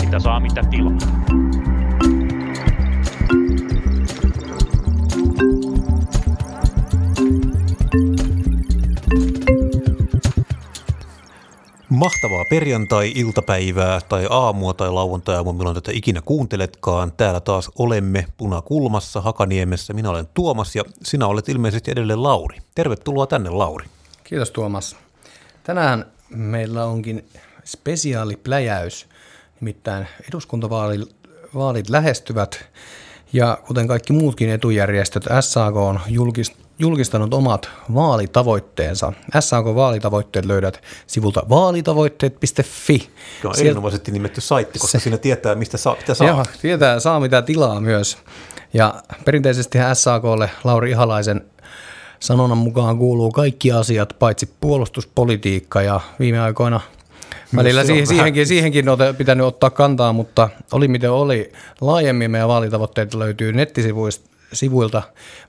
Mitä saa, mitä tilaa. Mahtavaa perjantai-iltapäivää tai aamua tai lauantai-aamua, milloin tätä ikinä kuunteletkaan. Täällä taas olemme Punakulmassa Hakaniemessä. Minä olen Tuomas ja sinä olet ilmeisesti edelleen Lauri. Tervetuloa tänne Lauri. Kiitos Tuomas. Tänään meillä onkin spesiaalipläjäys, nimittäin eduskuntavaalit lähestyvät ja kuten kaikki muutkin etujärjestöt, SAK on julkistanut omat vaalitavoitteensa. SAK-vaalitavoitteet löydät sivulta vaalitavoitteet.fi. On Sielt... erinomaisesti nimetty saitti, koska se... siinä tietää, mistä saa, mitä saa. Joo, tietää, saa mitä tilaa myös. Ja perinteisesti SAKlle Lauri Ihalaisen sanonnan mukaan kuuluu kaikki asiat paitsi puolustuspolitiikka ja viime aikoina Välillä siihen, siihenkin, siihenkin on pitänyt ottaa kantaa, mutta oli miten oli. Laajemmin meidän vaalitavoitteet löytyy nettisivuilta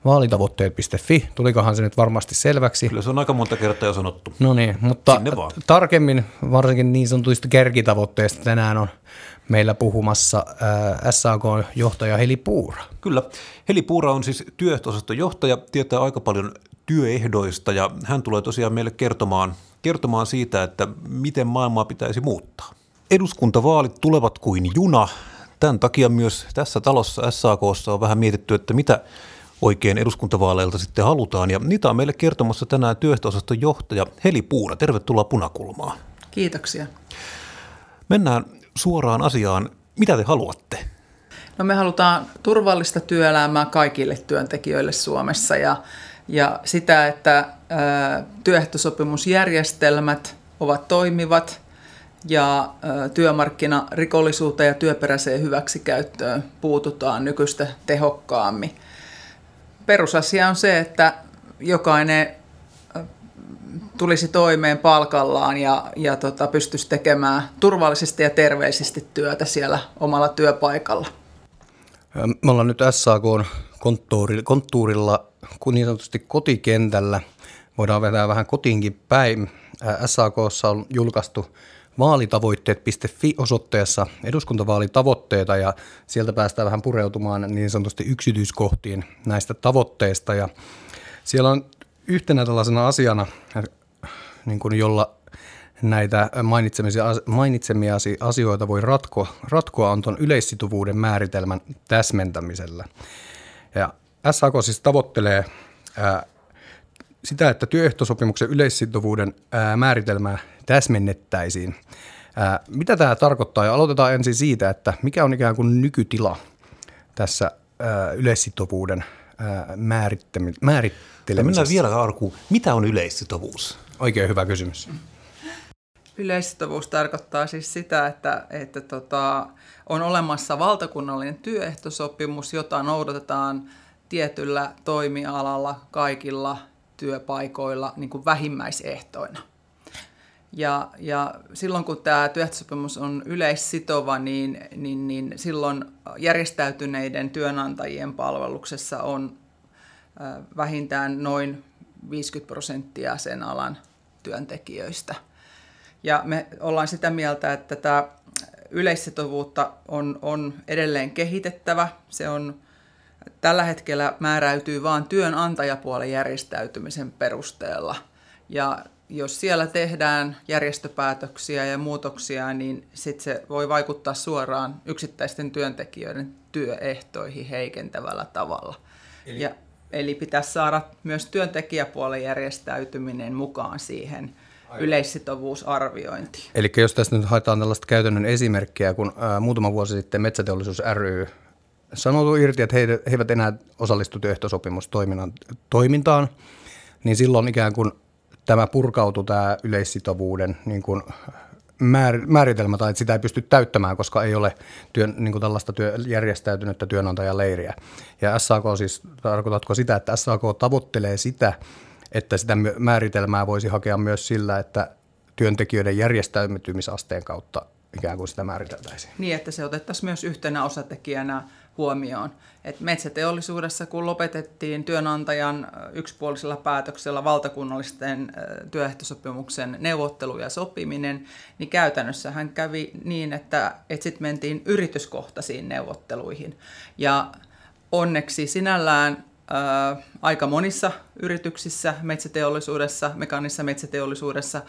vaalitavoitteet.fi. Tulikohan se nyt varmasti selväksi? Kyllä se on aika monta kertaa jo sanottu. No niin, mutta tarkemmin varsinkin niin sanotuista kärkitavoitteista tänään on meillä puhumassa äh, SAK-johtaja Heli Puura. Kyllä. Heli Puura on siis työehtoisosaston johtaja, tietää aika paljon työehdoista ja hän tulee tosiaan meille kertomaan, kertomaan siitä, että miten maailmaa pitäisi muuttaa. Eduskuntavaalit tulevat kuin juna. Tämän takia myös tässä talossa SAKssa on vähän mietitty, että mitä oikein eduskuntavaaleilta sitten halutaan. Ja niitä on meille kertomassa tänään työehtoosaston johtaja Heli Puura. Tervetuloa Punakulmaan. Kiitoksia. Mennään suoraan asiaan. Mitä te haluatte? No me halutaan turvallista työelämää kaikille työntekijöille Suomessa ja, ja sitä, että ää, työehtosopimusjärjestelmät ovat toimivat ja työmarkkinarikollisuuteen ja työperäiseen hyväksikäyttöön puututaan nykyistä tehokkaammin. Perusasia on se, että jokainen tulisi toimeen palkallaan ja, ja tota, pystyisi tekemään turvallisesti ja terveellisesti työtä siellä omalla työpaikalla. Me ollaan nyt SAK konttuurilla, niin sanotusti kotikentällä. Voidaan vetää vähän kotiinkin päin. SAK on julkaistu vaalitavoitteet.fi-osoitteessa eduskuntavaalitavoitteita ja sieltä päästään vähän pureutumaan niin sanotusti yksityiskohtiin näistä tavoitteista. Ja siellä on yhtenä tällaisena asiana niin kuin jolla näitä mainitsemia asioita voi ratkoa, ratkoa on tuon yleissitovuuden määritelmän täsmentämisellä. Ja SAK siis tavoittelee ää, sitä, että työehtosopimuksen yleissitovuuden ää, määritelmää täsmennettäisiin. Ää, mitä tämä tarkoittaa? Ja aloitetaan ensin siitä, että mikä on ikään kuin nykytila tässä ää, yleissitovuuden määrittelemisessä. Mennään vielä arkuun. Mitä on yleissitovuus? Oikein hyvä kysymys. Yleissitovuus tarkoittaa siis sitä, että, että tota, on olemassa valtakunnallinen työehtosopimus, jota noudatetaan tietyllä toimialalla kaikilla työpaikoilla niin kuin vähimmäisehtoina. Ja, ja silloin kun tämä työehtosopimus on yleissitova, niin, niin, niin silloin järjestäytyneiden työnantajien palveluksessa on vähintään noin 50 prosenttia sen alan työntekijöistä. Ja me ollaan sitä mieltä, että tämä yleissitovuutta on, on edelleen kehitettävä. Se on tällä hetkellä määräytyy vain työnantajapuolen järjestäytymisen perusteella. Ja jos siellä tehdään järjestöpäätöksiä ja muutoksia, niin sit se voi vaikuttaa suoraan yksittäisten työntekijöiden työehtoihin heikentävällä tavalla. Eli, ja, eli pitäisi saada myös työntekijäpuolen järjestäytyminen mukaan siihen yleissitovuusarviointiin. Eli jos tässä nyt haetaan tällaista käytännön esimerkkiä, kun ää, muutama vuosi sitten Metsäteollisuus ry sanoi irti, että he, he eivät enää osallistu työehtosopimustoimintaan, niin silloin ikään kuin tämä purkautui tämä yleissitovuuden niin kuin määritelmä tai että sitä ei pysty täyttämään, koska ei ole työn, niin kuin tällaista työ, järjestäytynyttä työnantajaleiriä. Ja SAK siis, tarkoitatko sitä, että SAK tavoittelee sitä, että sitä määritelmää voisi hakea myös sillä, että työntekijöiden järjestäytymisasteen kautta ikään kuin sitä määriteltäisiin. Niin, että se otettaisiin myös yhtenä osatekijänä huomioon. Et metsäteollisuudessa, kun lopetettiin työnantajan yksipuolisella päätöksellä valtakunnallisten työehtosopimuksen neuvottelu ja sopiminen, niin käytännössä hän kävi niin, että, että sitten mentiin yrityskohtaisiin neuvotteluihin. Ja onneksi sinällään ää, aika monissa yrityksissä, metsäteollisuudessa, mekaanisessa metsäteollisuudessa,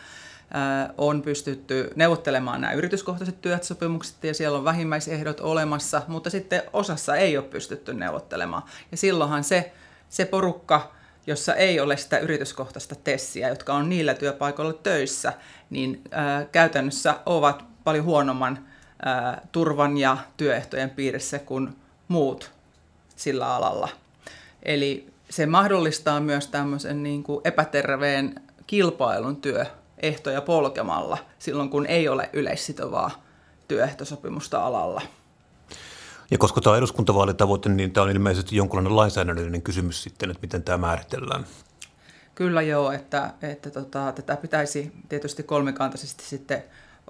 on pystytty neuvottelemaan nämä yrityskohtaiset työsopimukset ja siellä on vähimmäisehdot olemassa, mutta sitten osassa ei ole pystytty neuvottelemaan. Ja silloinhan se, se porukka, jossa ei ole sitä yrityskohtaista tessiä, jotka on niillä työpaikoilla töissä, niin ää, käytännössä ovat paljon huonomman ää, turvan ja työehtojen piirissä kuin muut sillä alalla. Eli se mahdollistaa myös tämmöisen niin kuin epäterveen kilpailun työ ehtoja polkemalla silloin, kun ei ole yleissitovaa työehtosopimusta alalla. Ja koska tämä on eduskuntavaalitavoite, niin tämä on ilmeisesti jonkunlainen lainsäädännöllinen kysymys sitten, että miten tämä määritellään. Kyllä joo, että, että tota, tätä pitäisi tietysti kolmikantaisesti sitten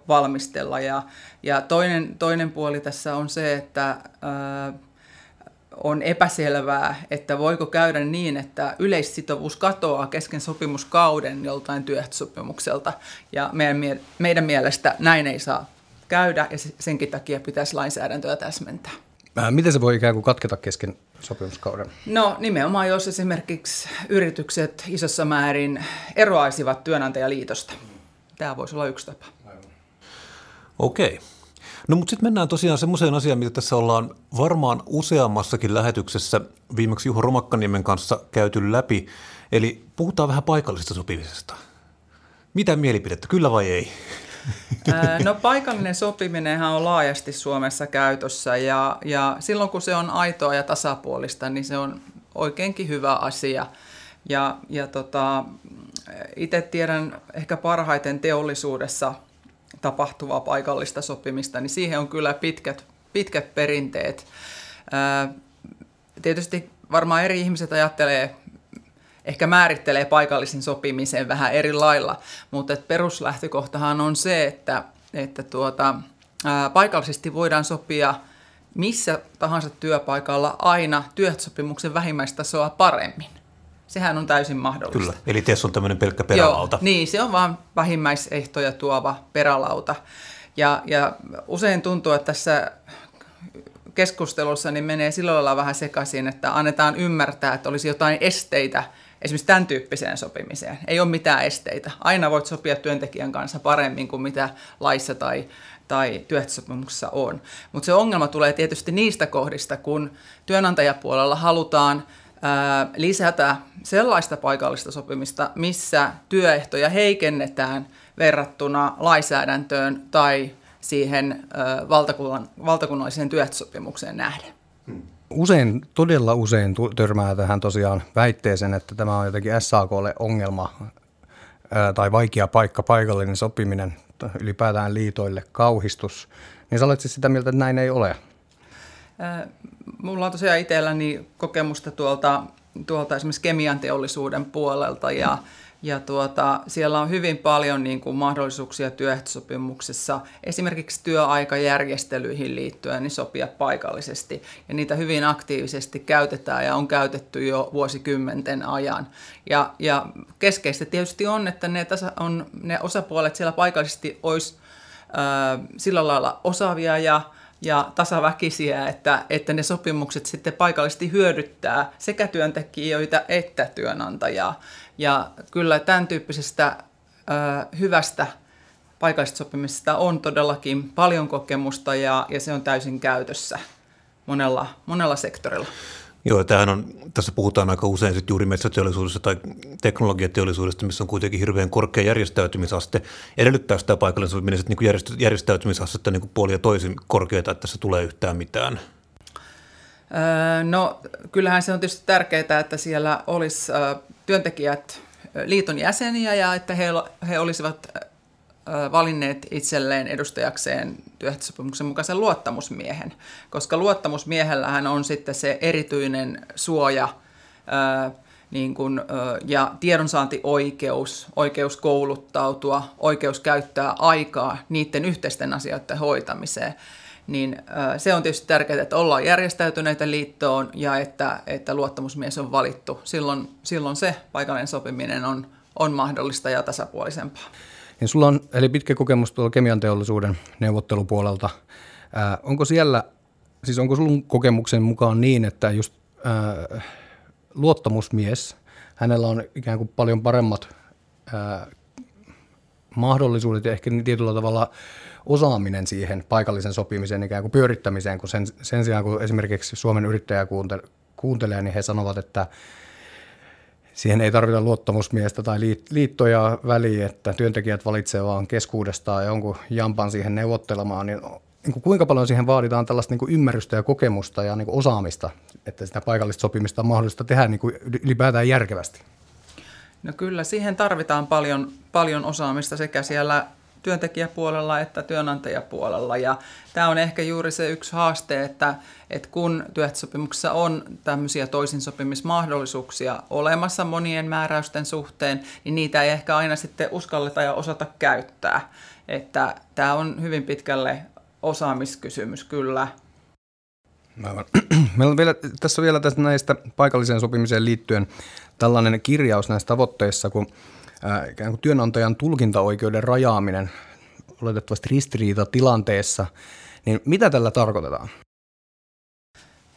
valmistella. Ja, ja toinen, toinen puoli tässä on se, että ää, on epäselvää, että voiko käydä niin, että yleissitovuus katoaa kesken sopimuskauden joltain työehtosopimukselta. Ja meidän, meidän mielestä näin ei saa käydä ja senkin takia pitäisi lainsäädäntöä täsmentää. Miten se voi ikään kuin katketa kesken sopimuskauden? No nimenomaan, jos esimerkiksi yritykset isossa määrin eroaisivat työnantajaliitosta. Tämä voisi olla yksi tapa. Okei. No mutta sitten mennään tosiaan semmoiseen asiaan, mitä tässä ollaan varmaan useammassakin lähetyksessä viimeksi Juho Romakkaniemen kanssa käyty läpi. Eli puhutaan vähän paikallisesta sopimisesta. Mitä mielipidettä, kyllä vai ei? No paikallinen sopiminenhan on laajasti Suomessa käytössä ja, ja silloin kun se on aitoa ja tasapuolista, niin se on oikeinkin hyvä asia. Ja, ja tota, itse tiedän ehkä parhaiten teollisuudessa – tapahtuvaa paikallista sopimista, niin siihen on kyllä pitkät, pitkät perinteet. Tietysti varmaan eri ihmiset ajattelee, ehkä määrittelee paikallisen sopimisen vähän eri lailla, mutta peruslähtökohtahan on se, että, että tuota, paikallisesti voidaan sopia missä tahansa työpaikalla aina työsopimuksen vähimmäistasoa paremmin. Sehän on täysin mahdollista. Kyllä, eli TES on tämmöinen pelkkä perälauta. Joo, niin, se on vain vähimmäisehtoja tuova perälauta. Ja, ja usein tuntuu, että tässä keskustelussa niin menee sillä lailla vähän sekaisin, että annetaan ymmärtää, että olisi jotain esteitä esimerkiksi tämän tyyppiseen sopimiseen. Ei ole mitään esteitä. Aina voit sopia työntekijän kanssa paremmin kuin mitä laissa tai, tai työehtosopimuksessa on. Mutta se ongelma tulee tietysti niistä kohdista, kun työnantajapuolella halutaan – lisätä sellaista paikallista sopimista, missä työehtoja heikennetään verrattuna lainsäädäntöön tai siihen valtakunnalliseen työehtosopimukseen nähden. Usein, todella usein törmää tähän tosiaan väitteeseen, että tämä on jotenkin SAKlle ongelma tai vaikea paikka, paikallinen sopiminen, ylipäätään liitoille kauhistus. Niin sä olet siis sitä mieltä, että näin ei ole? Mulla on tosiaan itselläni kokemusta tuolta, tuolta esimerkiksi kemian teollisuuden puolelta ja, ja tuota, siellä on hyvin paljon niin kuin mahdollisuuksia työehtosopimuksessa esimerkiksi työaikajärjestelyihin liittyen niin sopia paikallisesti. Ja niitä hyvin aktiivisesti käytetään ja on käytetty jo vuosikymmenten ajan. Ja, ja keskeistä tietysti on, että ne, tasa, on, ne osapuolet siellä paikallisesti olisi äh, sillä lailla osaavia ja ja tasaväkisiä, että, että ne sopimukset sitten paikallisesti hyödyttää sekä työntekijöitä että työnantajaa. Ja kyllä tämän tyyppisestä ö, hyvästä paikallisesta sopimisesta on todellakin paljon kokemusta ja, ja se on täysin käytössä monella, monella sektorilla. Joo, tämähän on, tässä puhutaan aika usein sitten juuri metsäteollisuudessa tai teknologiateollisuudesta, missä on kuitenkin hirveän korkea järjestäytymisaste. Edellyttää sitä paikallinen sopiminen, että niin järjestäytymisastetta niin puolia toisin korkeita, että tässä tulee yhtään mitään. No kyllähän se on tietysti tärkeää, että siellä olisi työntekijät liiton jäseniä ja että he, he olisivat valinneet itselleen edustajakseen työehtosopimuksen mukaisen luottamusmiehen, koska luottamusmiehellähän on sitten se erityinen suoja niin kuin, ja tiedonsaantioikeus, oikeus kouluttautua, oikeus käyttää aikaa niiden yhteisten asioiden hoitamiseen. niin se on tietysti tärkeää, että ollaan järjestäytyneitä liittoon ja että, että luottamusmies on valittu. Silloin, silloin se paikallinen sopiminen on, on mahdollista ja tasapuolisempaa. Niin sulla on eli pitkä kokemus tuolla kemian teollisuuden neuvottelupuolelta. Ää, onko siellä, siis onko sun kokemuksen mukaan niin, että just ää, luottamusmies, hänellä on ikään kuin paljon paremmat ää, mahdollisuudet ja ehkä tietyllä tavalla osaaminen siihen paikallisen sopimisen ikään kuin pyörittämiseen, kun sen, sen sijaan kun esimerkiksi Suomen yrittäjä kuuntelee, niin he sanovat, että siihen ei tarvita luottamusmiestä tai liittoja väliin, että työntekijät valitsevat vaan keskuudestaan jonkun jampan siihen neuvottelemaan, niin, niin kuin kuinka paljon siihen vaaditaan tällaista niin kuin ymmärrystä ja kokemusta ja niin kuin osaamista, että sitä paikallista sopimista on mahdollista tehdä niin kuin ylipäätään järkevästi? No kyllä, siihen tarvitaan paljon, paljon osaamista sekä siellä työntekijäpuolella että työnantajapuolella. Ja tämä on ehkä juuri se yksi haaste, että, että kun työehtosopimuksessa on tämmöisiä toisinsopimismahdollisuuksia olemassa monien määräysten suhteen, niin niitä ei ehkä aina sitten uskalleta ja osata käyttää. Että tämä on hyvin pitkälle osaamiskysymys kyllä. Aivan. Meillä on vielä, tässä on vielä tästä näistä paikalliseen sopimiseen liittyen tällainen kirjaus näissä tavoitteissa, kun ikään kuin työnantajan tulkintaoikeuden rajaaminen oletettavasti ristiriita tilanteessa, niin mitä tällä tarkoitetaan?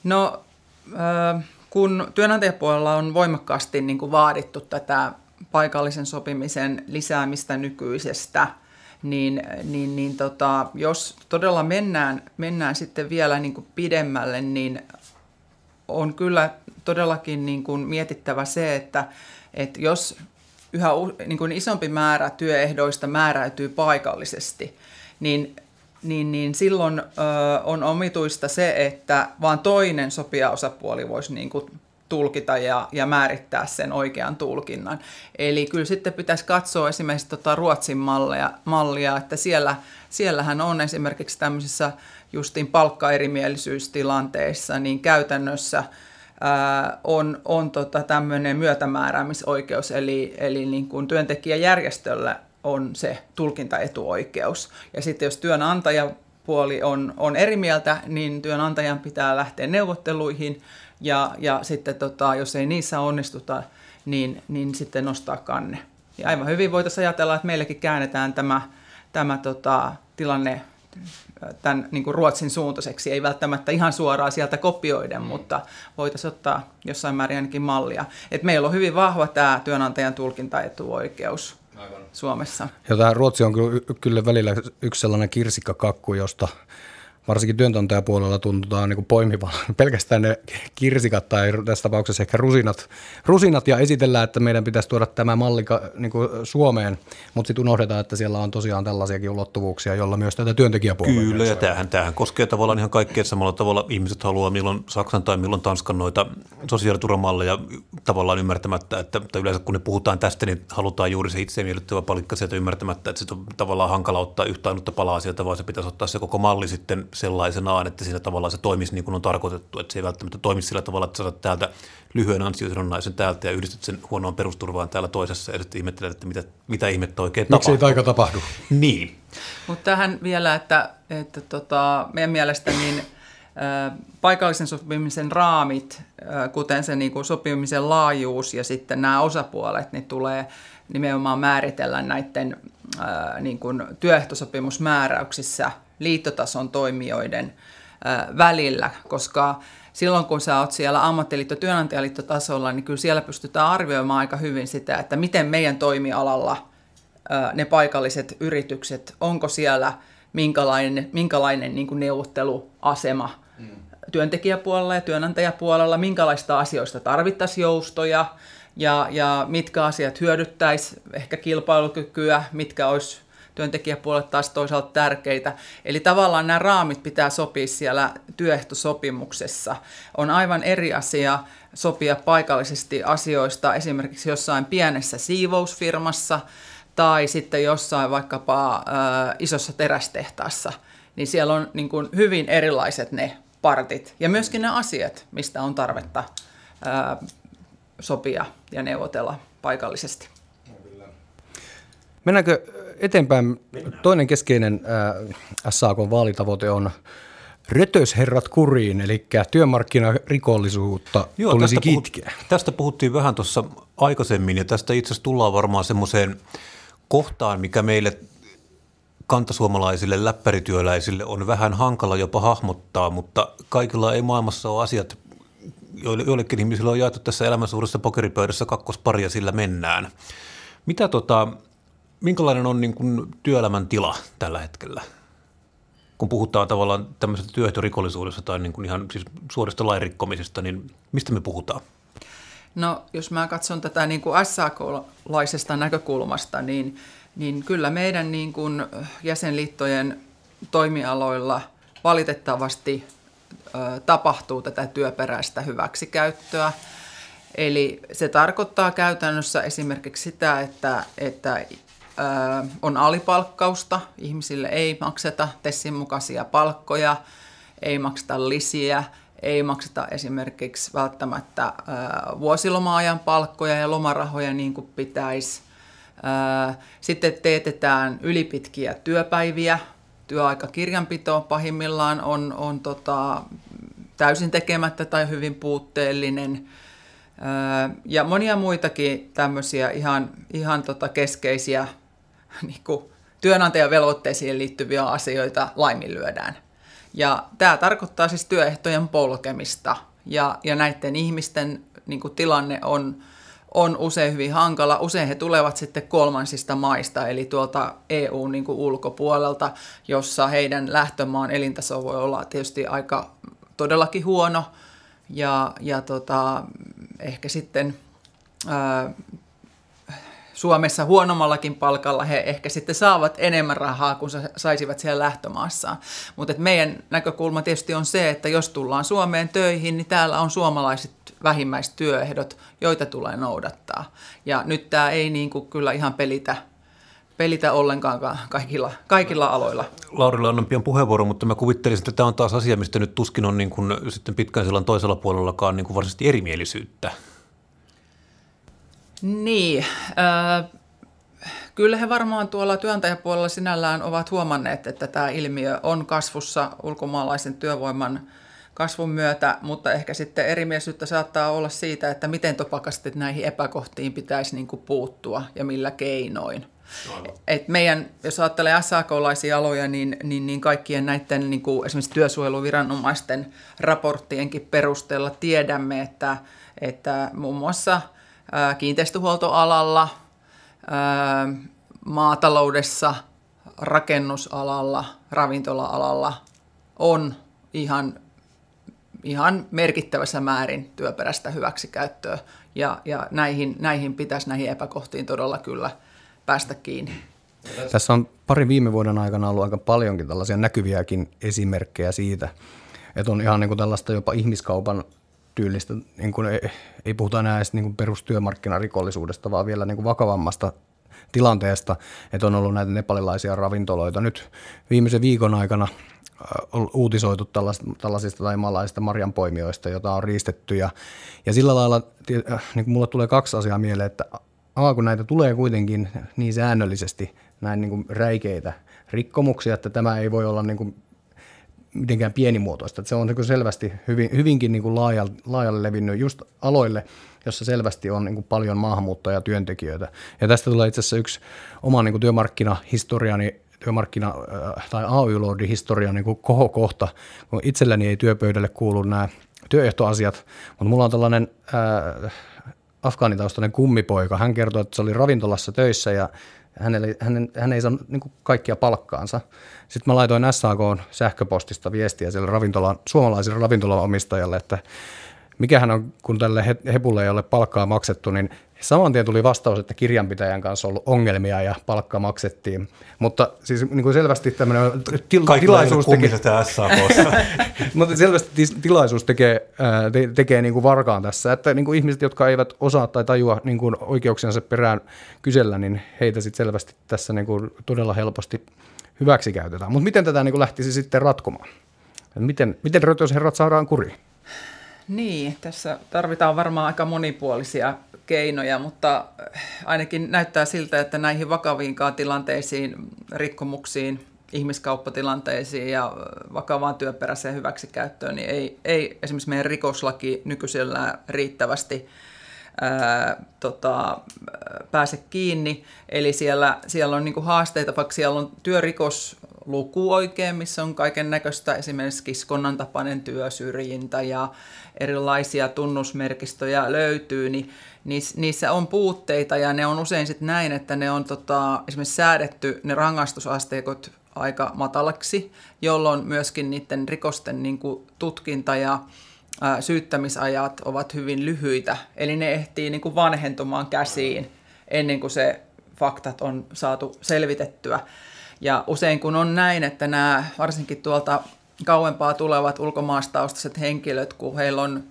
No, kun työnantajapuolella on voimakkaasti niin kuin vaadittu tätä paikallisen sopimisen lisäämistä nykyisestä, niin, niin, niin tota, jos todella mennään, mennään sitten vielä niin kuin pidemmälle, niin on kyllä todellakin niin kuin mietittävä se, että, että jos yhä niin kuin isompi määrä työehdoista määräytyy paikallisesti, niin, niin, niin silloin ö, on omituista se, että vain toinen sopijaosapuoli voisi niin kuin tulkita ja, ja määrittää sen oikean tulkinnan. Eli kyllä sitten pitäisi katsoa esimerkiksi tota Ruotsin mallia, mallia, että siellä, siellähän on esimerkiksi tämmöisissä justiin palkkaerimielisyystilanteissa, niin käytännössä – on, on tota tämmöinen myötämääräämisoikeus, eli, eli niin kuin työntekijäjärjestöllä on se tulkintaetuoikeus. Ja sitten jos työnantajapuoli on, on eri mieltä, niin työnantajan pitää lähteä neuvotteluihin, ja, ja sitten tota, jos ei niissä onnistuta, niin, niin sitten nostaa kanne. Ja aivan hyvin voitaisiin ajatella, että meilläkin käännetään tämä, tämä tota, tilanne tämän niin kuin Ruotsin suuntaiseksi, ei välttämättä ihan suoraan sieltä kopioiden, mm. mutta voitaisiin ottaa jossain määrin ainakin mallia. Et meillä on hyvin vahva tämä työnantajan tulkintaetuoikeus Aivan. Suomessa. Ja tämä Ruotsi on kyllä välillä yksi sellainen kirsikkakakku, josta varsinkin työnantajapuolella tuntutaan niin poimivan pelkästään ne kirsikat tai tässä tapauksessa ehkä rusinat, rusinat ja esitellään, että meidän pitäisi tuoda tämä malli niin Suomeen, mutta sitten unohdetaan, että siellä on tosiaan tällaisiakin ulottuvuuksia, jolla myös tätä työntekijäpuolella. Kyllä, ja tämähän, tämähän koskee tavallaan ihan kaikkea samalla tavalla. Ihmiset haluaa milloin Saksan tai milloin Tanskan noita sosiaaliturvamalleja tavallaan ymmärtämättä, että, että yleensä kun ne puhutaan tästä, niin halutaan juuri se itse miellyttävä palikka sieltä ymmärtämättä, että se on tavallaan hankala ottaa yhtä ainutta palaa sieltä, vaan se pitäisi ottaa se koko malli sitten sellaisenaan, että siinä tavallaan se toimisi niin kuin on tarkoitettu, että se ei välttämättä toimisi sillä tavalla, että saat täältä lyhyen ansiosidonnaisen täältä ja yhdistät sen huonoon perusturvaan täällä toisessa ja sitten ihmettelet, että mitä, mitä ihmettä oikein Miksi tapahtuu. Miksi ei taika tapahdu? Niin. Mutta tähän vielä, että, että tota, meidän mielestä niin paikallisen sopimisen raamit, kuten se niin kuin sopimisen laajuus ja sitten nämä osapuolet, niin tulee nimenomaan määritellä näiden niin kuin työehtosopimusmääräyksissä – liittotason toimijoiden välillä, koska silloin kun sä oot siellä ammattiliitto-työnantajaliittotasolla, niin kyllä siellä pystytään arvioimaan aika hyvin sitä, että miten meidän toimialalla ne paikalliset yritykset, onko siellä minkälainen, minkälainen niin kuin neuvotteluasema mm. työntekijäpuolella ja työnantajapuolella, minkälaista asioista tarvittaisiin joustoja ja, ja mitkä asiat hyödyttäisi ehkä kilpailukykyä, mitkä olisi työntekijäpuolet taas toisaalta tärkeitä. Eli tavallaan nämä raamit pitää sopia siellä työehtosopimuksessa. On aivan eri asia sopia paikallisesti asioista esimerkiksi jossain pienessä siivousfirmassa tai sitten jossain vaikkapa isossa terästehtaassa. Niin siellä on niin kuin hyvin erilaiset ne partit ja myöskin ne asiat, mistä on tarvetta sopia ja neuvotella paikallisesti. Mennäänkö eteenpäin. Toinen keskeinen äh, SAK-vaalitavoite on rötösherrat kuriin, eli työmarkkinarikollisuutta Joo, tulisi tästä kitkeä. Puhut, tästä puhuttiin vähän tuossa aikaisemmin, ja tästä itse asiassa tullaan varmaan semmoiseen kohtaan, mikä meille kantasuomalaisille läppärityöläisille on vähän hankala jopa hahmottaa, mutta kaikilla ei maailmassa ole asiat, joillekin ihmisillä on jaettu tässä elämän suuressa pokeripöydässä kakkospari ja sillä mennään. Mitä tota, minkälainen on niin kuin työelämän tila tällä hetkellä? Kun puhutaan tavallaan tämmöisestä työehtorikollisuudesta tai niin kuin ihan siis suorista lainrikkomisesta, niin mistä me puhutaan? No, jos mä katson tätä niin kuin SAK-laisesta näkökulmasta, niin, niin kyllä meidän niin kuin jäsenliittojen toimialoilla valitettavasti ö, tapahtuu tätä työperäistä hyväksikäyttöä. Eli se tarkoittaa käytännössä esimerkiksi sitä, että, että on alipalkkausta, ihmisille ei makseta Tessin mukaisia palkkoja, ei makseta lisiä, ei makseta esimerkiksi välttämättä vuosiloma-ajan palkkoja ja lomarahoja niin kuin pitäisi. Sitten teetetään ylipitkiä työpäiviä, työaikakirjanpito pahimmillaan on, on tota, täysin tekemättä tai hyvin puutteellinen. Ja monia muitakin tämmöisiä ihan, ihan tota keskeisiä niin kuin työnantajan velvoitteisiin liittyviä asioita laiminlyödään. Ja tämä tarkoittaa siis työehtojen polkemista ja, ja näiden ihmisten niin kuin tilanne on, on usein hyvin hankala. Usein he tulevat sitten kolmansista maista, eli tuolta EU niin kuin ulkopuolelta, jossa heidän lähtömaan elintaso voi olla tietysti aika todellakin huono ja, ja tota, ehkä sitten ää, Suomessa huonommallakin palkalla he ehkä sitten saavat enemmän rahaa kuin saisivat siellä lähtömaassaan. Mutta meidän näkökulma tietysti on se, että jos tullaan Suomeen töihin, niin täällä on suomalaiset vähimmäistyöehdot, joita tulee noudattaa. Ja nyt tämä ei niin kuin kyllä ihan pelitä pelitä ollenkaan kaikilla, kaikilla aloilla. Laurilla annan pian puheenvuoro, mutta mä kuvittelisin, että tämä on taas asia, mistä nyt tuskin on niin kuin sitten pitkän sillan toisella puolellakaan niin kuin varsinaisesti erimielisyyttä. Niin, äh, kyllä he varmaan tuolla työntäjäpuolella sinällään ovat huomanneet, että tämä ilmiö on kasvussa ulkomaalaisen työvoiman kasvun myötä, mutta ehkä sitten erimielisyyttä saattaa olla siitä, että miten topakasti näihin epäkohtiin pitäisi niin kuin puuttua ja millä keinoin. Et meidän, jos ajattelee SAK-laisia aloja, niin, niin, niin kaikkien näiden niin kuin esimerkiksi työsuojeluviranomaisten raporttienkin perusteella tiedämme, että, että muun muassa – kiinteistöhuoltoalalla, maataloudessa, rakennusalalla, ravintola-alalla on ihan, ihan merkittävässä määrin työperäistä hyväksikäyttöä ja, ja näihin, näihin pitäisi näihin epäkohtiin todella kyllä päästä kiinni. Tässä on pari viime vuoden aikana ollut aika paljonkin tällaisia näkyviäkin esimerkkejä siitä, että on ihan niin kuin tällaista jopa ihmiskaupan tyylistä, niin kuin ei, ei puhuta enää edes niin kuin perustyömarkkinarikollisuudesta, vaan vielä niin kuin vakavammasta tilanteesta, että on ollut näitä nepalilaisia ravintoloita. Nyt viimeisen viikon aikana on uutisoitu tällaisista taimalaisista marjanpoimijoista, joita on riistetty. Ja, ja sillä lailla äh, niin kuin mulle tulee kaksi asiaa mieleen, että A, kun näitä tulee kuitenkin niin säännöllisesti näin niin kuin räikeitä rikkomuksia, että tämä ei voi olla niin kuin mitenkään pienimuotoista. Että se on niin selvästi hyvin, hyvinkin niin kuin laajalle, laajalle levinnyt just aloille, jossa selvästi on niin kuin paljon maahanmuuttajia työntekijöitä. Ja tästä tulee itse asiassa yksi oma niin kuin työmarkkinahistoriani työmarkkina- äh, tai AY-lordin historian niin kohokohta, kun itselläni ei työpöydälle kuulu nämä työehtoasiat, mutta mulla on tällainen äh, afgaanitaustainen kummipoika. Hän kertoi, että se oli ravintolassa töissä ja hänelle, hän, hän ei saanut niin kaikkia palkkaansa. Sitten mä laitoin SAK sähköpostista viestiä sille ravintolan, suomalaiselle ravintolaomistajalle, että mikähän on, kun tälle hepulle ei ole palkkaa maksettu, niin saman tien tuli vastaus, että kirjanpitäjän kanssa on ollut ongelmia ja palkka maksettiin. Mutta siis niin kuin selvästi tämmöinen til- tilaisuus tekee... mutta selvästi tilaisuus tekee, te- tekee niin kuin varkaan tässä, että niin kuin ihmiset, jotka eivät osaa tai tajua niin kuin oikeuksiansa perään kysellä, niin heitä sitten selvästi tässä niin kuin todella helposti hyväksi käytetään. Mutta miten tätä niin kuin lähtisi sitten ratkomaan? Miten, miten rötösherrat saadaan kuriin? Niin, tässä tarvitaan varmaan aika monipuolisia keinoja, mutta ainakin näyttää siltä, että näihin vakaviinkaan tilanteisiin, rikkomuksiin ihmiskauppatilanteisiin ja vakavaan työperäiseen hyväksikäyttöön, niin ei, ei esimerkiksi meidän rikoslaki nykyisellä riittävästi ää, tota, pääse kiinni. Eli siellä, siellä on niinku haasteita, vaikka siellä on työrikosluku oikein, missä on kaiken näköistä esimerkiksi kiskonnan tapainen työsyrjintä ja erilaisia tunnusmerkistöjä löytyy, niin niissä on puutteita ja ne on usein sitten näin, että ne on tota, esimerkiksi säädetty ne rangaistusasteikot aika matalaksi, jolloin myöskin niiden rikosten niin kuin, tutkinta ja ää, syyttämisajat ovat hyvin lyhyitä. Eli ne ehtii niin kuin, vanhentumaan käsiin ennen kuin se faktat on saatu selvitettyä. Ja usein kun on näin, että nämä varsinkin tuolta kauempaa tulevat ulkomaastaustaiset henkilöt, kun heillä on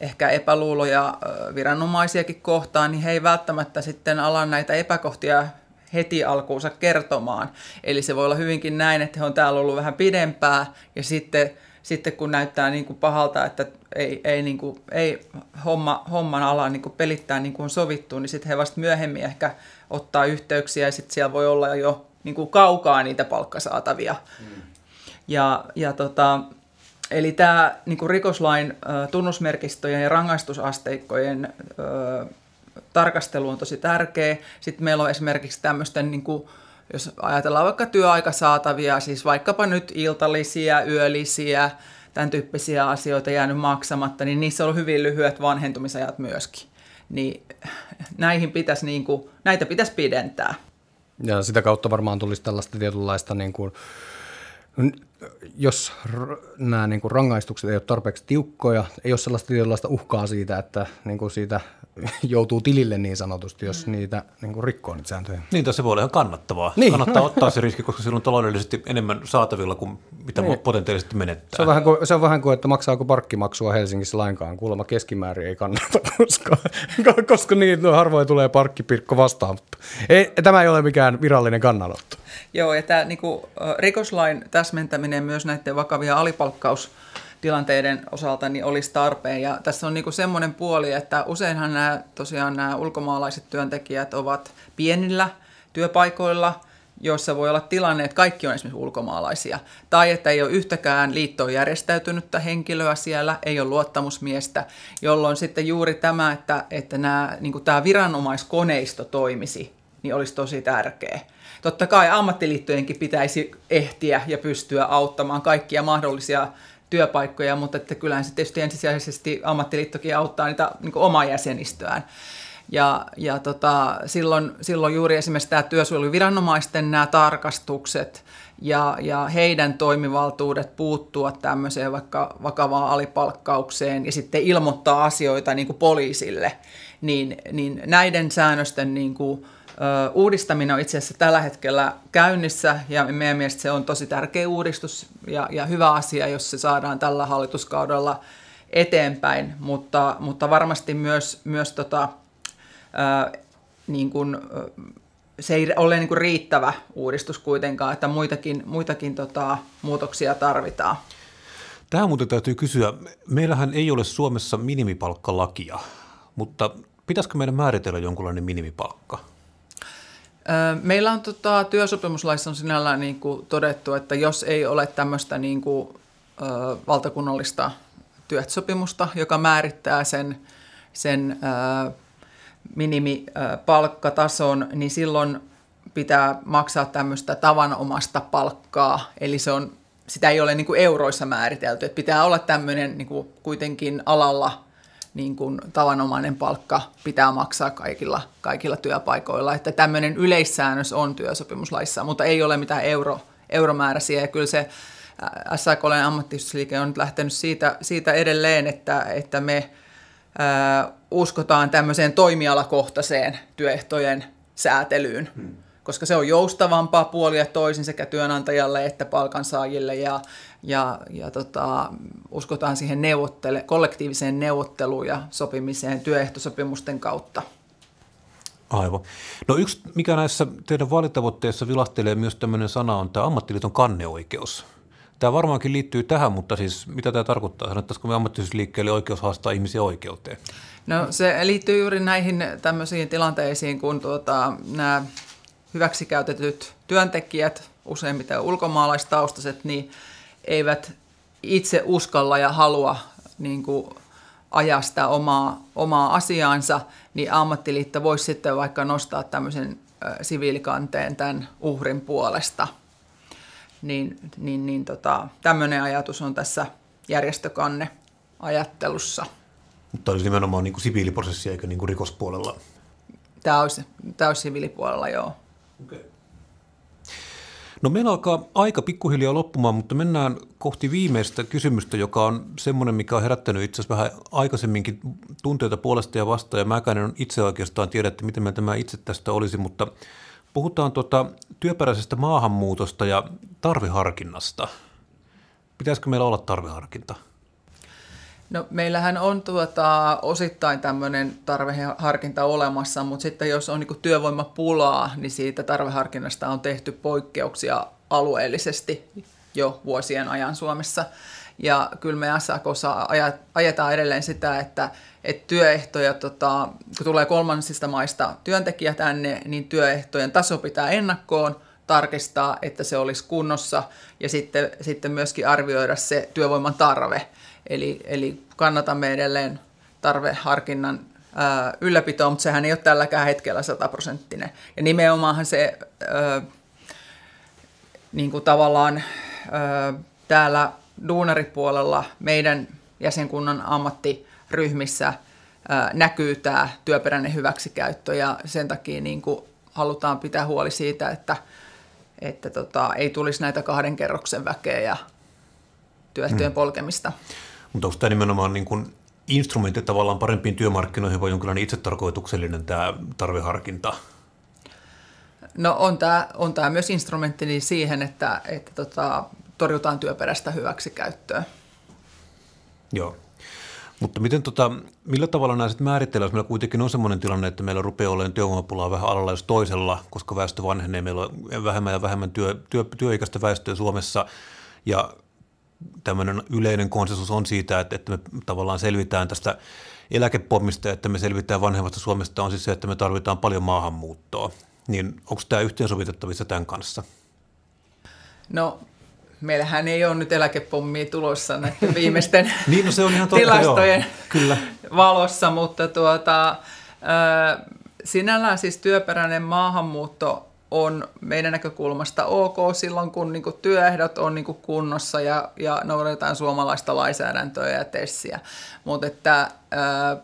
ehkä epäluuloja viranomaisiakin kohtaan, niin he ei välttämättä sitten ala näitä epäkohtia heti alkuunsa kertomaan. Eli se voi olla hyvinkin näin, että he on täällä ollut vähän pidempää ja sitten, sitten kun näyttää niin kuin pahalta, että ei, ei, niin kuin, ei homma, homman ala niin kuin pelittää niin kuin on sovittu, niin sitten he vasta myöhemmin ehkä ottaa yhteyksiä ja sitten siellä voi olla jo niin kuin kaukaa niitä palkkasaatavia. Mm. Ja, ja tota, eli tämä niin kuin rikoslain ö, tunnusmerkistöjen ja rangaistusasteikkojen tarkastelu on tosi tärkeä. Sitten meillä on esimerkiksi tämmöisten, niin kuin, jos ajatellaan vaikka työaikasaatavia, siis vaikkapa nyt iltalisia, yölisiä, tämän tyyppisiä asioita jäänyt maksamatta, niin niissä on hyvin lyhyet vanhentumisajat myöskin. Niin näihin pitäisi, niin kuin, näitä pitäisi pidentää. Ja sitä kautta varmaan tulisi tällaista tietynlaista niin kuin, jos nämä niin kuin rangaistukset ei ole tarpeeksi tiukkoja, ei ole sellaista tietynlaista uhkaa siitä, että niin kuin siitä joutuu tilille niin sanotusti, jos mm. niitä niin kuin rikkoo niitä sääntöjä. Niin, se voi olla ihan kannattavaa. Niin. Kannattaa ottaa se riski, koska silloin taloudellisesti enemmän saatavilla kuin mitä niin. potentiaalisesti menettää. Se on, vähän kuin, se on vähän kuin, että maksaako parkkimaksua Helsingissä lainkaan. Kuulemma keskimäärin ei kannata, koska, koska niin no, harvoin tulee parkkipirkko vastaan. Mutta ei, tämä ei ole mikään virallinen kannanotto. Joo, ja tämä niin kuin, rikoslain täsmentäminen myös näiden vakavia alipalkkaus tilanteiden osalta niin olisi tarpeen. Ja tässä on niin semmoinen puoli, että useinhan nämä, tosiaan nämä ulkomaalaiset työntekijät ovat pienillä työpaikoilla, joissa voi olla tilanne, että kaikki on esimerkiksi ulkomaalaisia. Tai että ei ole yhtäkään liittoon järjestäytynyttä henkilöä siellä, ei ole luottamusmiestä, jolloin sitten juuri tämä, että, että nämä, niin tämä viranomaiskoneisto toimisi, niin olisi tosi tärkeä. Totta kai ammattiliittojenkin pitäisi ehtiä ja pystyä auttamaan kaikkia mahdollisia työpaikkoja, mutta että kyllähän se tietysti ensisijaisesti ammattiliittokin auttaa niitä niin omaa jäsenistöään. Ja, ja tota, silloin, silloin juuri esimerkiksi tämä työsuojeluviranomaisten nämä tarkastukset ja, ja heidän toimivaltuudet puuttua tämmöiseen vaikka vakavaan alipalkkaukseen ja sitten ilmoittaa asioita niin kuin poliisille, niin, niin näiden säännösten niin kuin, uudistaminen on itse asiassa tällä hetkellä käynnissä ja meidän mielestä se on tosi tärkeä uudistus ja, ja hyvä asia, jos se saadaan tällä hallituskaudella eteenpäin, mutta, mutta varmasti myös, myös tota, ää, niin kuin, se ei ole niin kuin riittävä uudistus kuitenkaan, että muitakin, muitakin tota, muutoksia tarvitaan. Tähän muuten täytyy kysyä. Meillähän ei ole Suomessa minimipalkkalakia, mutta pitäisikö meidän määritellä jonkunlainen minimipalkka? Meillä on tota, työsopimuslaissa on sinällään niin kuin todettu, että jos ei ole tämmöistä niin kuin, ö, valtakunnallista työsopimusta, joka määrittää sen, sen ö, minimipalkkatason, niin silloin pitää maksaa tämmöistä tavanomasta palkkaa, eli se on, sitä ei ole niin kuin euroissa määritelty, että pitää olla tämmöinen niin kuin kuitenkin alalla niin kuin tavanomainen palkka pitää maksaa kaikilla, kaikilla työpaikoilla. Että tämmöinen yleissäännös on työsopimuslaissa, mutta ei ole mitään euro, euromääräisiä. Ja kyllä se SAKLn ammattiyhdistysliike on nyt lähtenyt siitä, siitä edelleen, että, että me ää, uskotaan tämmöiseen toimialakohtaiseen työehtojen säätelyyn. Hmm koska se on joustavampaa puolia toisin sekä työnantajalle että palkansaajille ja, ja, ja tota, uskotaan siihen neuvottele, kollektiiviseen neuvotteluun ja sopimiseen työehtosopimusten kautta. Aivan. No yksi, mikä näissä teidän vaalitavoitteissa vilahtelee myös tämmöinen sana, on tämä ammattiliiton kanneoikeus. Tämä varmaankin liittyy tähän, mutta siis mitä tämä tarkoittaa? Sanottaisiko me ammattiyhdysliikkeelle oikeus haastaa ihmisiä oikeuteen? No se liittyy juuri näihin tämmöisiin tilanteisiin, kun tuota, nämä hyväksikäytetyt työntekijät useimmiten ulkomaalaistaustaiset, niin eivät itse uskalla ja halua niin kuin ajaa sitä omaa, omaa asiaansa, niin ammattiliitto voisi sitten vaikka nostaa tämmöisen siviilikanteen tämän uhrin puolesta. Niin, niin, niin tota, tämmöinen ajatus on tässä järjestökanne ajattelussa. Mutta olisi nimenomaan niin kuin siviiliprosessi eikä niin kuin rikospuolella? Tämä olisi, tämä olisi siviilipuolella, joo. Okay. No meillä alkaa aika pikkuhiljaa loppumaan, mutta mennään kohti viimeistä kysymystä, joka on semmoinen, mikä on herättänyt itse asiassa vähän aikaisemminkin tunteita puolesta ja vastaan, ja mäkään en itse oikeastaan tiedä, että miten meillä tämä itse tästä olisi, mutta puhutaan tuota työperäisestä maahanmuutosta ja tarviharkinnasta. Pitäisikö meillä olla tarveharkinta? No meillähän on tuota, osittain tämmöinen tarveharkinta olemassa, mutta sitten jos on niin työvoimapulaa, niin siitä tarveharkinnasta on tehty poikkeuksia alueellisesti jo vuosien ajan Suomessa. Ja kyllä me SAKssa ajetaan edelleen sitä, että, että työehtoja, tota, kun tulee kolmansista maista työntekijä tänne, niin työehtojen taso pitää ennakkoon tarkistaa, että se olisi kunnossa ja sitten, sitten myöskin arvioida se työvoiman tarve – Eli, eli kannatamme edelleen tarveharkinnan ää, ylläpitoa, mutta sehän ei ole tälläkään hetkellä sataprosenttinen. Ja nimenomaanhan se ää, niin kuin tavallaan ää, täällä duunaripuolella meidän jäsenkunnan ammattiryhmissä ää, näkyy tämä työperäinen hyväksikäyttö ja sen takia niin kuin halutaan pitää huoli siitä, että, että tota, ei tulisi näitä kahden kerroksen väkeä ja työehtojen hmm. polkemista. Mutta onko tämä nimenomaan niin kuin instrumentti tavallaan parempiin työmarkkinoihin vai jonkinlainen itsetarkoituksellinen tämä tarveharkinta? No on tämä, on tämä myös instrumentti niin siihen, että, että tota, torjutaan työperäistä hyväksikäyttöä. Joo. Mutta miten tota, millä tavalla nämä sitten määritellään, jos meillä kuitenkin on sellainen tilanne, että meillä rupeaa olemaan työvoimapulaa vähän alalla jos toisella, koska väestö vanhenee, meillä on vähemmän ja vähemmän työ, työ, työikäistä väestöä Suomessa, ja tämmöinen yleinen konsensus on siitä, että, että me tavallaan selvitään tästä eläkepommista, että me selvitään vanhemmasta Suomesta, on siis se, että me tarvitaan paljon maahanmuuttoa. Niin onko tämä yhteensovitettavissa tämän kanssa? No meillähän ei ole nyt eläkepommia tulossa näiden viimeisten niin, no se on ihan totta, tilastojen joo. Kyllä. valossa, mutta tuota, sinällään siis työperäinen maahanmuutto on meidän näkökulmasta ok silloin, kun niin kuin työehdot on niin kuin kunnossa ja, ja noudatetaan suomalaista lainsäädäntöä ja tessiä. Mutta että ää,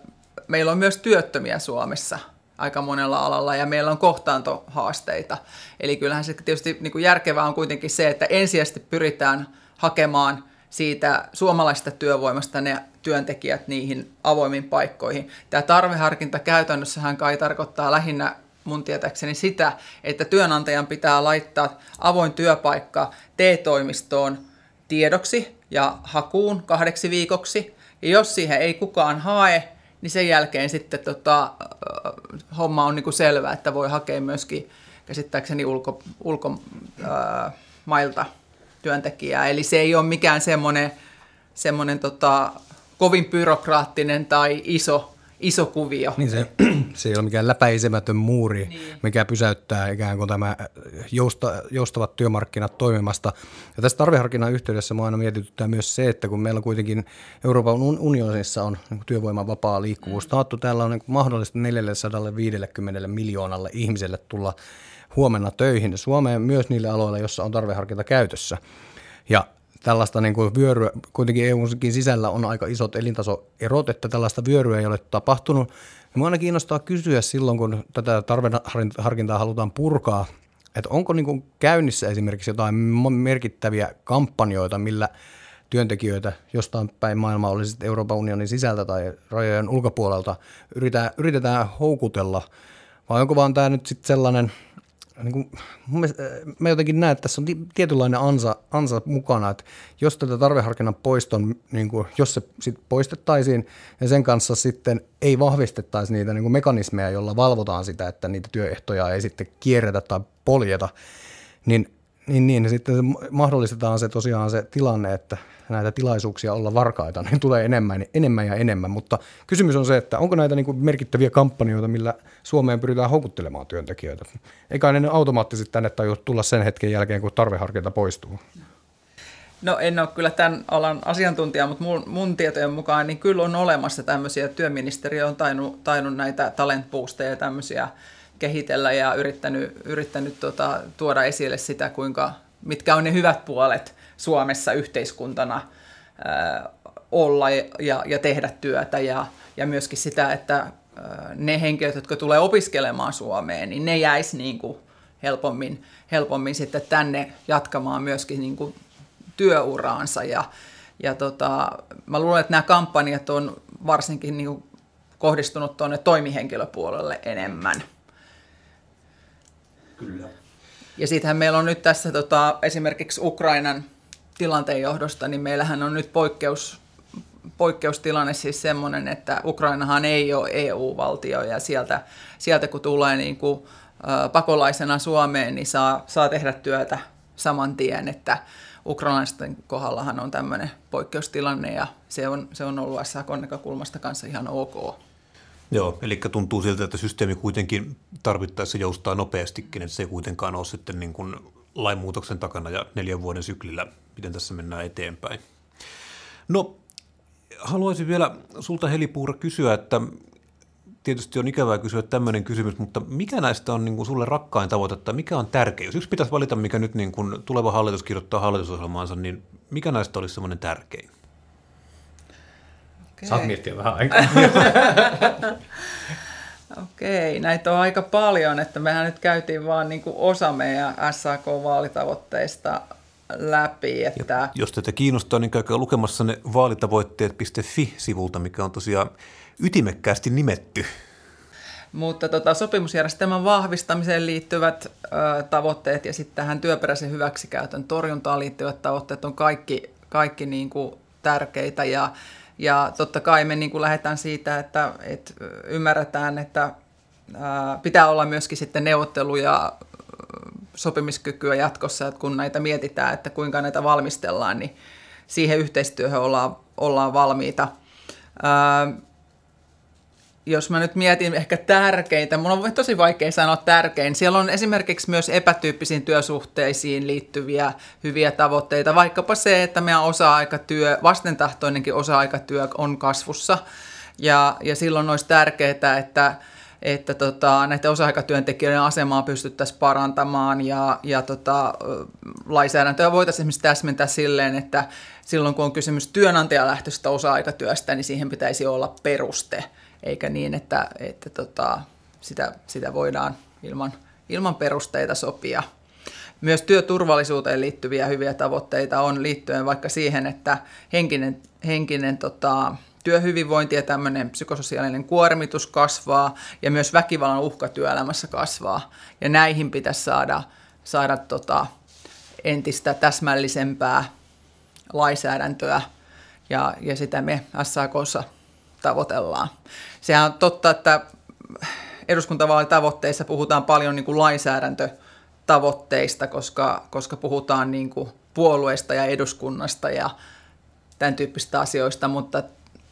meillä on myös työttömiä Suomessa aika monella alalla ja meillä on kohtaantohaasteita. Eli kyllähän se tietysti niin kuin järkevää on kuitenkin se, että ensisijaisesti pyritään hakemaan siitä suomalaista työvoimasta ne työntekijät niihin avoimiin paikkoihin. Tämä tarveharkinta käytännössähän kai tarkoittaa lähinnä mun tietääkseni sitä, että työnantajan pitää laittaa avoin työpaikka T-toimistoon tiedoksi ja hakuun kahdeksi viikoksi. Ja jos siihen ei kukaan hae, niin sen jälkeen sitten tota, homma on niinku selvä, että voi hakea myöskin käsittääkseni ulko, ulkomailta työntekijää. Eli se ei ole mikään semmoinen, semmoinen tota, kovin byrokraattinen tai iso iso kuvio. Niin se, se ei ole mikään läpäisemätön muuri, niin. mikä pysäyttää ikään kuin tämä jousta, joustavat työmarkkinat toimimasta. Ja tässä tarveharkinnan yhteydessä minua aina mietityttää myös se, että kun meillä kuitenkin Euroopan unionissa on niin työvoiman vapaa liikkuvuus mm. taattu, täällä on niin mahdollista 450 miljoonalle ihmiselle tulla huomenna töihin Suomeen myös niille aloille, joissa on tarveharkinta käytössä. Ja tällaista niin kuin vyöryä, kuitenkin EUnkin sisällä on aika isot elintasoerot, että tällaista vyöryä ei ole tapahtunut. Ja aina kiinnostaa kysyä silloin, kun tätä tarveharkintaa halutaan purkaa, että onko niin kuin käynnissä esimerkiksi jotain merkittäviä kampanjoita, millä työntekijöitä jostain päin maailmaa, olisi sitten Euroopan unionin sisältä tai rajojen ulkopuolelta, yritetään, yritetään houkutella, vai onko vaan tämä nyt sitten sellainen – niin kuin, mielestä, äh, mä jotenkin näen, että tässä on tietynlainen ansa, ansa mukana, että jos tätä tarveharkinnan poiston, niin kuin, jos se sit poistettaisiin ja sen kanssa sitten ei vahvistettaisi niitä niin kuin mekanismeja, joilla valvotaan sitä, että niitä työehtoja ei sitten kierretä tai poljeta, niin Niin, niin. Sitten mahdollistetaan se tosiaan se tilanne, että näitä tilaisuuksia olla varkaita, niin tulee enemmän, enemmän ja enemmän. Mutta kysymys on se, että onko näitä niin kuin merkittäviä kampanjoita, millä Suomeen pyritään houkuttelemaan työntekijöitä. Eikä ne automaattisesti tänne tajua tulla sen hetken jälkeen, kun tarveharkinta poistuu. No en ole kyllä tämän alan asiantuntija, mutta mun, mun tietojen mukaan niin kyllä on olemassa tämmöisiä, työministeriö on tainnut, tainnut näitä talent ja tämmöisiä kehitellä ja yrittänyt, yrittänyt tota, tuoda esille sitä, kuinka, mitkä on ne hyvät puolet Suomessa yhteiskuntana ää, olla ja, ja tehdä työtä ja, ja myöskin sitä, että ne henkilöt, jotka tulee opiskelemaan Suomeen, niin ne jäisi niin kuin helpommin, helpommin sitten tänne jatkamaan myöskin niin kuin työuraansa ja, ja tota, mä luulen, että nämä kampanjat on varsinkin niin kuin kohdistunut tuonne toimihenkilöpuolelle enemmän. Kyllä. Ja sittenhän meillä on nyt tässä tota, esimerkiksi Ukrainan tilanteen johdosta, niin meillähän on nyt poikkeus, poikkeustilanne siis semmoinen, että Ukrainahan ei ole EU-valtio ja sieltä, sieltä kun tulee niin kuin, ä, pakolaisena Suomeen, niin saa, saa tehdä työtä saman tien, että ukrainalaisten kohdallahan on tämmöinen poikkeustilanne ja se on, se on ollut SAKon näkökulmasta kanssa ihan ok. Joo, eli tuntuu siltä, että systeemi kuitenkin tarvittaessa joustaa nopeastikin, että se ei kuitenkaan ole sitten niin kuin lainmuutoksen takana ja neljän vuoden syklillä, miten tässä mennään eteenpäin. No, haluaisin vielä sulta Heli Puura kysyä, että tietysti on ikävää kysyä tämmöinen kysymys, mutta mikä näistä on niin kuin sulle rakkain tavoite, tai mikä on tärkeä? Jos yksi pitäisi valita, mikä nyt niin kuin tuleva hallitus kirjoittaa hallitusohjelmaansa, niin mikä näistä olisi semmoinen tärkein? Okay. Saat miettiä vähän aikaa. Okei, näitä on aika paljon, että mehän nyt käytiin vaan niin kuin osa meidän SAK-vaalitavoitteista läpi. Että... Ja jos teitä kiinnostaa, niin käykää lukemassa ne vaalitavoitteet.fi-sivulta, mikä on tosiaan ytimekkäästi nimetty. Mutta tota, sopimusjärjestelmän vahvistamiseen liittyvät ö, tavoitteet ja sitten tähän työperäisen hyväksikäytön torjuntaan liittyvät tavoitteet on kaikki, kaikki niin kuin tärkeitä ja ja totta kai me niin kuin lähdetään siitä, että, että ymmärretään, että pitää olla myöskin sitten neuvottelu- ja sopimiskykyä jatkossa, että kun näitä mietitään, että kuinka näitä valmistellaan, niin siihen yhteistyöhön ollaan, ollaan valmiita jos mä nyt mietin ehkä tärkeintä, mun on tosi vaikea sanoa tärkein. Siellä on esimerkiksi myös epätyyppisiin työsuhteisiin liittyviä hyviä tavoitteita, vaikkapa se, että meidän osa-aikatyö, vastentahtoinenkin osa-aikatyö on kasvussa. Ja, ja silloin olisi tärkeää, että, että tota, näiden osa-aikatyöntekijöiden asemaa pystyttäisiin parantamaan ja, ja tota, lainsäädäntöä voitaisiin esimerkiksi täsmentää silleen, että silloin kun on kysymys työnantajalähtöisestä osa-aikatyöstä, niin siihen pitäisi olla peruste – eikä niin, että, että tota, sitä, sitä voidaan ilman, ilman perusteita sopia. Myös työturvallisuuteen liittyviä hyviä tavoitteita on liittyen vaikka siihen, että henkinen, henkinen tota, työhyvinvointi ja tämmöinen psykososiaalinen kuormitus kasvaa ja myös väkivallan uhka työelämässä kasvaa. Ja näihin pitäisi saada, saada tota, entistä täsmällisempää lainsäädäntöä ja, ja sitä me SAKssa tavoitellaan. Sehän on totta, että eduskuntavaalitavoitteissa puhutaan paljon niin kuin lainsäädäntötavoitteista, koska, koska puhutaan niin kuin puolueista ja eduskunnasta ja tämän tyyppistä asioista, mutta,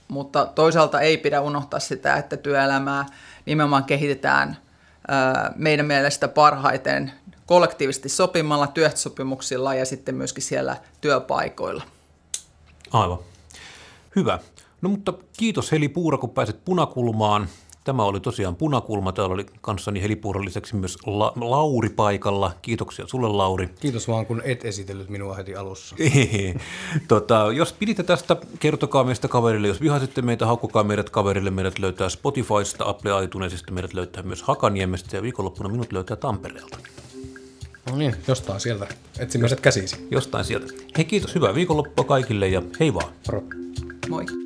mutta toisaalta ei pidä unohtaa sitä, että työelämää nimenomaan kehitetään meidän mielestä parhaiten kollektiivisesti sopimalla, työehtosopimuksilla ja sitten myöskin siellä työpaikoilla. Aivan. Hyvä. No mutta kiitos Heli Puura, kun pääsit punakulmaan. Tämä oli tosiaan punakulma. Täällä oli kanssani Heli Puuran lisäksi myös La- Lauri paikalla. Kiitoksia sulle, Lauri. Kiitos vaan, kun et esitellyt minua heti alussa. tota, jos piditte tästä, kertokaa meistä kaverille. Jos vihasitte meitä, haukkukaa meidät kaverille. Meidät löytää Spotifysta, Apple iTunesista, meidät löytää myös Hakaniemestä ja viikonloppuna minut löytää Tampereelta. No niin, jostain sieltä. Etsi myös käsisi. Jostain sieltä. Hei kiitos, hyvää viikonloppua kaikille ja hei vaan. Moro. Moi.